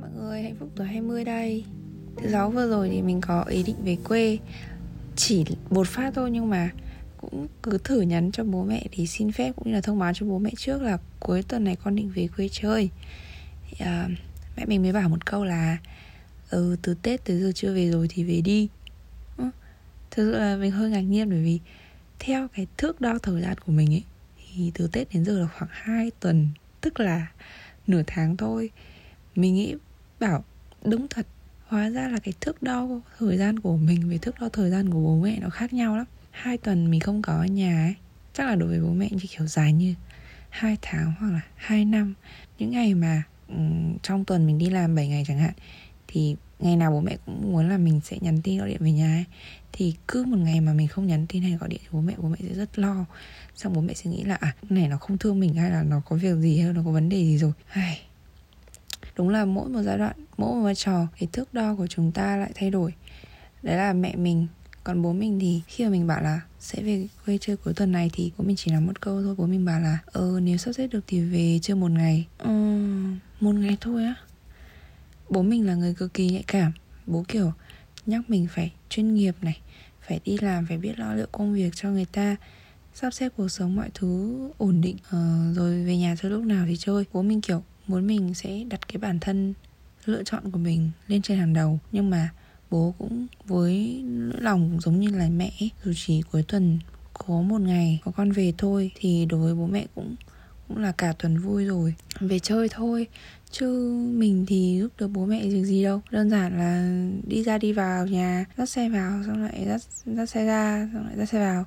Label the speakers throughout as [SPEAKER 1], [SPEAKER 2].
[SPEAKER 1] mọi người, hạnh phúc tuổi 20 đây. Thứ sáu vừa rồi thì mình có ý định về quê Chỉ một phát thôi nhưng mà cũng cứ thử nhắn cho bố mẹ để xin phép cũng như là thông báo cho bố mẹ trước là cuối tuần này con định về quê chơi. Thì, uh, mẹ mình mới bảo một câu là ừ từ tết tới giờ chưa về rồi thì về đi. Ừ, thực sự là mình hơi ngạc nhiên bởi vì theo cái thước đo thời gian của mình ấy thì từ tết đến giờ là khoảng 2 tuần tức là nửa tháng thôi. Mình nghĩ bảo đúng thật hóa ra là cái thước đo thời gian của mình với thước đo thời gian của bố mẹ nó khác nhau lắm. Hai tuần mình không có ở nhà ấy chắc là đối với bố mẹ như kiểu dài như hai tháng hoặc là hai năm. Những ngày mà um, trong tuần mình đi làm 7 ngày chẳng hạn thì ngày nào bố mẹ cũng muốn là mình sẽ nhắn tin gọi điện về nhà ấy. Thì cứ một ngày mà mình không nhắn tin hay gọi điện cho bố mẹ bố mẹ sẽ rất lo. Xong bố mẹ sẽ nghĩ là à này nó không thương mình hay là nó có việc gì hay là nó có vấn đề gì rồi. Ai, đúng là mỗi một giai đoạn mỗi một vai trò cái thước đo của chúng ta lại thay đổi. Đấy là mẹ mình còn bố mình thì khi mà mình bảo là sẽ về quê chơi cuối tuần này thì bố mình chỉ nói một câu thôi. Bố mình bảo là ờ nếu sắp xếp được thì về chơi một ngày. Ờ, một ngày thôi á. Bố mình là người cực kỳ nhạy cảm. Bố kiểu nhắc mình phải chuyên nghiệp này phải đi làm phải biết lo liệu công việc cho người ta sắp xếp cuộc sống mọi thứ ổn định ờ, rồi về nhà chơi lúc nào thì chơi. Bố mình kiểu muốn mình sẽ đặt cái bản thân, lựa chọn của mình lên trên hàng đầu. Nhưng mà bố cũng với lòng giống như là mẹ dù chỉ cuối tuần có một ngày có con về thôi, thì đối với bố mẹ cũng cũng là cả tuần vui rồi. Về chơi thôi, chứ mình thì giúp được bố mẹ gì gì đâu. Đơn giản là đi ra đi vào nhà, dắt xe vào, xong lại dắt dắt xe ra, xong lại dắt xe vào.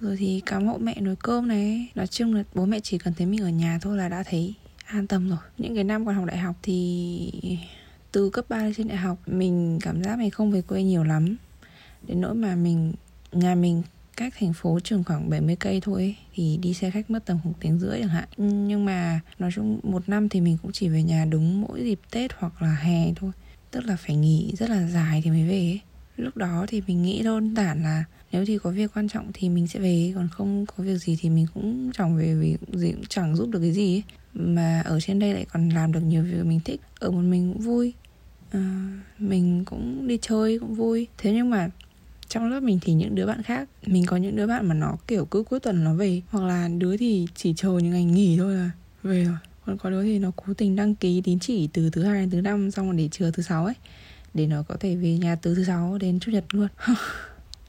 [SPEAKER 1] Rồi thì cắm hộ mẹ nồi cơm này. Nói chung là bố mẹ chỉ cần thấy mình ở nhà thôi là đã thấy an tâm rồi những cái năm còn học đại học thì từ cấp 3 lên trên đại học mình cảm giác mình không về quê nhiều lắm đến nỗi mà mình nhà mình cách thành phố trường khoảng 70 cây thôi ấy, thì đi xe khách mất tầm một tiếng rưỡi chẳng hạn nhưng mà nói chung một năm thì mình cũng chỉ về nhà đúng mỗi dịp tết hoặc là hè thôi tức là phải nghỉ rất là dài thì mới về ấy. lúc đó thì mình nghĩ đơn giản là nếu thì có việc quan trọng thì mình sẽ về còn không có việc gì thì mình cũng chẳng về vì gì cũng chẳng giúp được cái gì ấy mà ở trên đây lại còn làm được nhiều việc mình thích. Ở một mình cũng vui. À, mình cũng đi chơi cũng vui. Thế nhưng mà trong lớp mình thì những đứa bạn khác mình có những đứa bạn mà nó kiểu cứ cuối tuần nó về hoặc là đứa thì chỉ chờ những ngày nghỉ thôi là về rồi. Còn có đứa thì nó cố tình đăng ký tín chỉ từ thứ hai đến thứ năm xong rồi để chờ thứ sáu ấy để nó có thể về nhà từ thứ sáu đến chủ nhật luôn.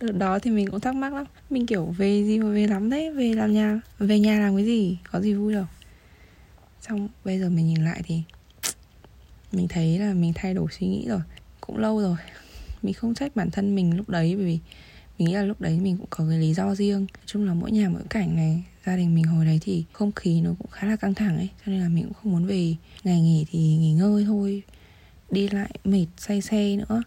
[SPEAKER 1] Đợt đó thì mình cũng thắc mắc lắm. Mình kiểu về gì mà về lắm đấy Về làm nhà Về nhà làm cái gì? Có gì vui đâu. Xong bây giờ mình nhìn lại thì Mình thấy là mình thay đổi suy nghĩ rồi. Cũng lâu rồi. Mình không trách bản thân mình lúc đấy Bởi vì mình nghĩ là lúc đấy mình cũng có cái lý do riêng. Nói chung là mỗi nhà mỗi cảnh này Gia đình mình hồi đấy thì không khí nó cũng khá là căng thẳng ấy. Cho nên là mình cũng không muốn về Ngày nghỉ thì nghỉ ngơi thôi. Đi lại mệt say xe nữa.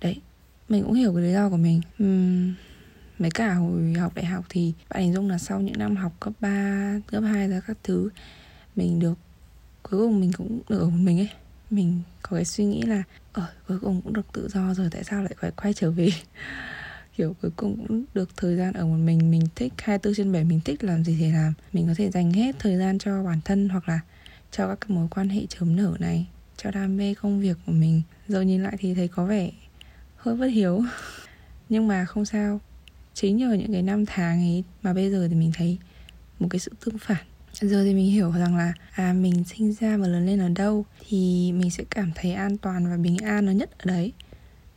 [SPEAKER 1] Đấy mình cũng hiểu cái lý do của mình. Uhm, mấy cả hồi học đại học thì bạn hình dung là sau những năm học cấp 3, cấp 2 ra các thứ mình được. Cuối cùng mình cũng được ở một mình ấy. Mình có cái suy nghĩ là ở ờ, cuối cùng cũng được tự do rồi tại sao lại phải quay trở về? Kiểu cuối cùng cũng được thời gian ở một mình. Mình thích 24 trên 7 mình thích làm gì thì làm. Mình có thể dành hết thời gian cho bản thân hoặc là cho các cái mối quan hệ chớm nở này cho đam mê công việc của mình. Giờ nhìn lại thì thấy có vẻ hơi bất hiếu. Nhưng mà không sao. Chính nhờ những cái năm tháng ấy mà bây giờ thì mình thấy một cái sự tương phản giờ thì mình hiểu rằng là à mình sinh ra và lớn lên ở đâu thì mình sẽ cảm thấy an toàn và bình an nó nhất ở đấy.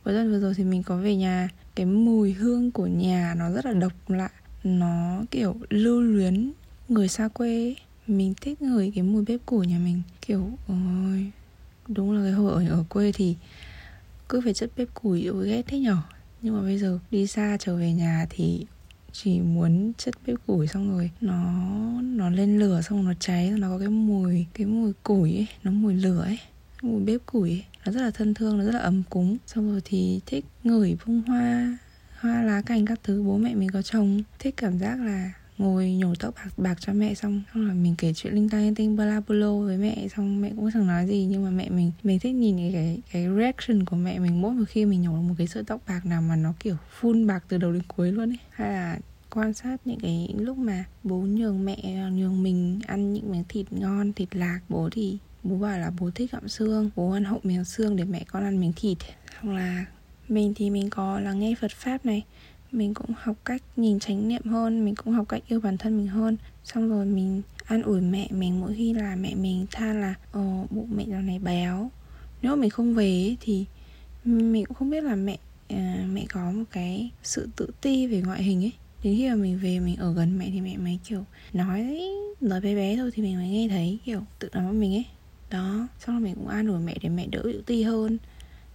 [SPEAKER 1] Vừa rồi vừa rồi thì mình có về nhà cái mùi hương của nhà nó rất là độc lạ. Nó kiểu lưu luyến người xa quê ấy. mình thích ngửi cái mùi bếp củi nhà mình kiểu ôi đúng là cái hồi ở, ở quê thì cứ phải chất bếp củi ôi ghét thế nhỏ nhưng mà bây giờ đi xa trở về nhà thì chỉ muốn chất bếp củi xong rồi. Nó nó lên lửa xong nó cháy nó có cái mùi cái mùi củi ấy, nó mùi lửa ấy, mùi bếp củi ấy. nó rất là thân thương, nó rất là ấm cúng. Xong rồi thì thích ngửi bông hoa hoa lá cành các thứ, bố mẹ mình có trồng. Thích cảm giác là ngồi nhổ tóc bạc bạc cho mẹ xong xong là mình kể chuyện linh tinh tinh bla bla với mẹ xong mẹ cũng chẳng nói gì nhưng mà mẹ mình mình thích nhìn cái cái, cái reaction của mẹ mình mỗi một khi mình nhổ một cái sợi tóc bạc nào mà nó kiểu phun bạc từ đầu đến cuối luôn ấy. Hay là quan sát những cái những lúc mà bố nhường mẹ nhường mình ăn những miếng thịt ngon thịt lạc bố thì bố bảo là bố thích gặm xương bố ăn hậu miếng xương để mẹ con ăn miếng thịt. Xong là mình thì mình có là nghe Phật pháp này mình cũng học cách nhìn chánh niệm hơn mình cũng học cách yêu bản thân mình hơn. Xong rồi mình an ủi mẹ mình mỗi khi là mẹ mình than là ờ, ồ bụng mẹ dạo này béo. Nếu mà mình không về thì mình cũng không biết là mẹ à, mẹ có một cái sự tự ti về ngoại hình ấy. Đến khi mà mình về mình ở gần mẹ thì mẹ mới kiểu nói nói bé bé thôi thì mình mới nghe thấy kiểu tự nói với mình ấy. Đó xong rồi mình cũng an ủi mẹ để mẹ đỡ tự ti hơn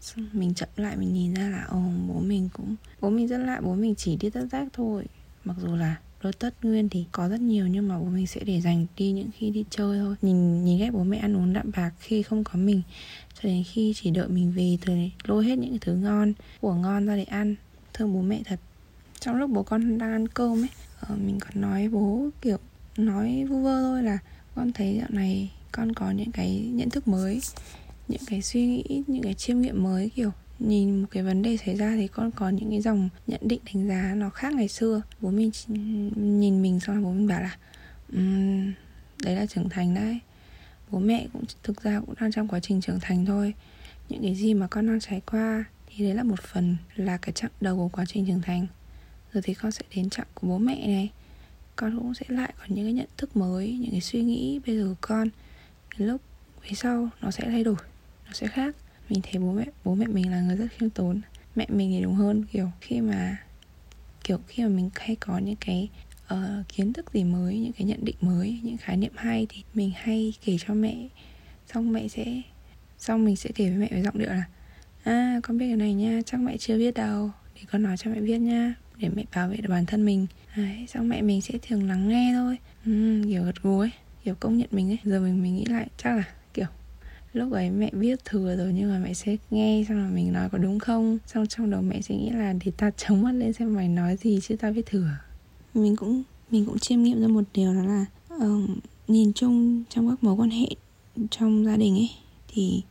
[SPEAKER 1] xong mình chậm lại, mình nhìn ra là, ồ, bố mình cũng, bố mình rất lại bố mình chỉ đi tất giác thôi. Mặc dù là đôi tất nguyên thì có rất nhiều, nhưng mà bố mình sẽ để dành đi những khi đi chơi thôi. Nhìn nhìn ghét bố mẹ ăn uống đạm bạc khi không có mình, cho đến khi chỉ đợi mình về thì lôi hết những thứ ngon, của ngon ra để ăn. Thương bố mẹ thật. Trong lúc bố con đang ăn cơm ấy ờ, mình còn nói bố, kiểu, nói vu vơ thôi là, con thấy dạo này con có những cái nhận thức mới những cái suy nghĩ những cái chiêm nghiệm mới kiểu nhìn một cái vấn đề xảy ra thì con có những cái dòng nhận định đánh giá nó khác ngày xưa. Bố mình nhìn mình xong rồi bố mình bảo là um, đấy là trưởng thành đấy. Bố mẹ cũng thực ra cũng đang trong quá trình trưởng thành thôi. Những cái gì mà con đang trải qua thì đấy là một phần là cái chặng đầu của quá trình trưởng thành. Rồi thì con sẽ đến chặng của bố mẹ này. Con cũng sẽ lại có những cái nhận thức mới những cái suy nghĩ bây giờ của con. Cái lúc về sau nó sẽ thay đổi nó sẽ khác. Mình thấy bố mẹ bố mẹ mình là người rất khiêm tốn. Mẹ mình thì đúng hơn kiểu khi mà kiểu khi mà mình hay có những cái uh, kiến thức gì mới những cái nhận định mới những khái niệm hay thì mình hay kể cho mẹ. Xong mẹ sẽ xong mình sẽ kể với mẹ với giọng điệu là à con biết cái này nha chắc mẹ chưa biết đâu. Để con nói cho mẹ biết nha để mẹ bảo vệ được bản thân mình. Đấy, xong mẹ mình sẽ thường lắng nghe thôi. Ừ, kiểu gật gù ấy kiểu công nhận mình ấy. Giờ mình mình nghĩ lại chắc là lúc ấy mẹ biết thừa rồi nhưng mà mẹ sẽ nghe xong là mình nói có đúng không. Xong trong đầu mẹ sẽ nghĩ là thì ta chống mắt lên xem mày nói gì chứ ta biết thừa. Mình cũng mình cũng chiêm nghiệm ra một điều đó là uh, nhìn chung trong các mối quan hệ trong gia đình ấy thì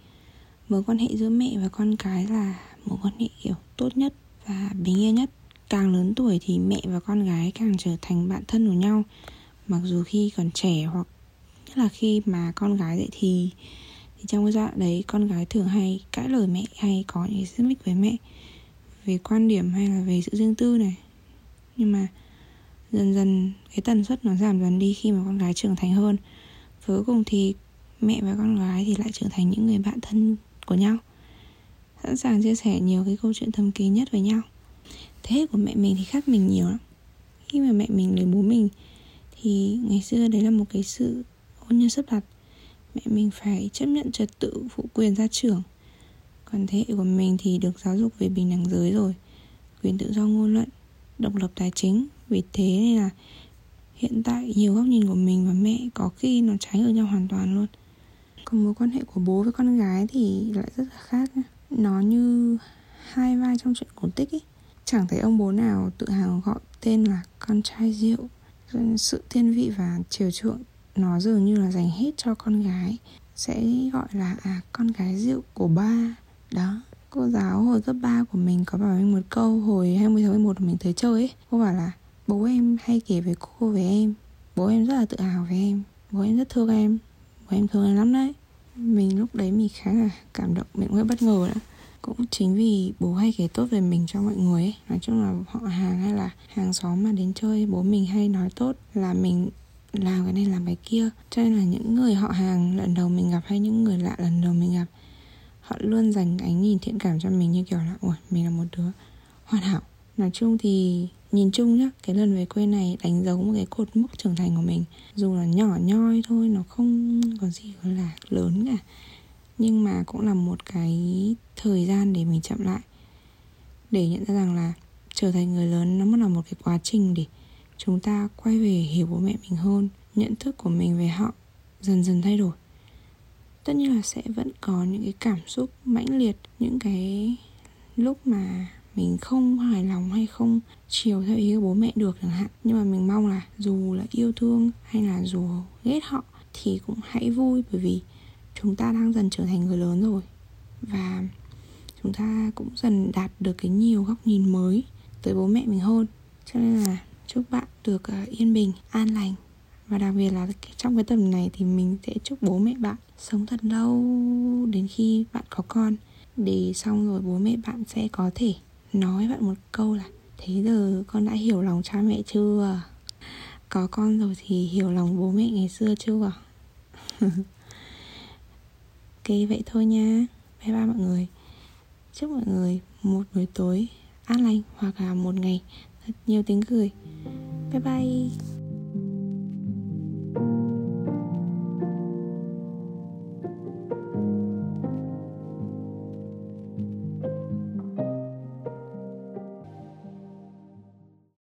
[SPEAKER 1] mối quan hệ giữa mẹ và con cái là mối quan hệ kiểu tốt nhất và bình yên nhất. Càng lớn tuổi thì mẹ và con gái càng trở thành bạn thân của nhau. Mặc dù khi còn trẻ hoặc nhất là khi mà con gái dậy thì thì trong cái giai đoạn đấy, con gái thường hay cãi lời mẹ, hay có những xích mích với mẹ, về quan điểm hay là về sự riêng tư này. Nhưng mà dần dần cái tần suất nó giảm dần đi khi mà con gái trưởng thành hơn. Cuối cùng thì mẹ và con gái thì lại trở thành những người bạn thân của nhau. Sẵn sàng chia sẻ nhiều cái câu chuyện thầm kín nhất với nhau. Thế hệ của mẹ mình thì khác mình nhiều lắm. Khi mà mẹ mình lấy bố mình, thì ngày xưa đấy là một cái sự hôn nhân sắp đặt mẹ mình phải chấp nhận trật tự phụ quyền gia trưởng còn thế hệ của mình thì được giáo dục về bình đẳng giới rồi, quyền tự do ngôn luận, độc lập tài chính. Vì thế nên là hiện tại nhiều góc nhìn của mình và mẹ có khi nó trái ngược nhau hoàn toàn luôn. Còn mối quan hệ của bố với con gái thì lại rất là khác nó như hai vai trong chuyện cổ tích ấy chẳng thấy ông bố nào tự hào gọi tên là con trai rượu. Sự thiên vị và chiều chuộng nó dường như là dành hết cho con gái. Sẽ gọi là à con gái rượu của ba. Đó, cô giáo hồi cấp 3 của mình có bảo mình một câu hồi 20 tháng 11 mình tới chơi ấy. Cô bảo là, bố em hay kể về cô về em. Bố em rất là tự hào về em. Bố em rất thương em. Bố em thương em lắm đấy. Mình lúc đấy mình khá là cảm động mình cũng hơi bất ngờ nữa cũng chính vì bố hay kể tốt về mình cho mọi người ấy. Nói chung là họ hàng hay là hàng xóm mà đến chơi, bố mình hay nói tốt là mình làm cái này làm cái kia. Cho nên là những người họ hàng lần đầu mình gặp hay những người lạ lần đầu mình gặp, họ luôn dành ánh nhìn thiện cảm cho mình như kiểu là, ủa, mình là một đứa hoàn hảo. Nói chung thì nhìn chung nhá, cái lần về quê này đánh dấu một cái cột mốc trưởng thành của mình. Dù là nhỏ nhoi thôi, nó không có gì gọi là lớn cả. Nhưng mà cũng là một cái thời gian để mình chậm lại. Để nhận ra rằng là trở thành người lớn nó mới là một cái quá trình để chúng ta quay về hiểu bố mẹ mình hơn, nhận thức của mình về họ dần dần thay đổi. Tất nhiên là sẽ vẫn có những cái cảm xúc mãnh liệt, những cái lúc mà mình không hài lòng hay không chiều theo ý của bố mẹ được chẳng hạn. Nhưng mà mình mong là dù là yêu thương hay là dù ghét họ thì cũng hãy vui, bởi vì chúng ta đang dần trở thành người lớn rồi. Và chúng ta cũng dần đạt được cái nhiều góc nhìn mới tới bố mẹ mình hơn. Cho nên là chúc bạn được ờ, yên bình, an lành. Và đặc biệt là trong cái tầm này thì mình sẽ chúc bố mẹ bạn sống thật lâu đến khi bạn có con. Để xong rồi bố mẹ bạn sẽ có thể nói bạn một câu là, thế giờ con đã hiểu lòng cha mẹ chưa? Có con rồi thì hiểu lòng bố mẹ ngày xưa chưa? Ok, vậy thôi nha. Bye bye mọi người. Chúc mọi người một buổi tối an lành hoặc là một ngày thật nhiều tiếng cười. Bye bye.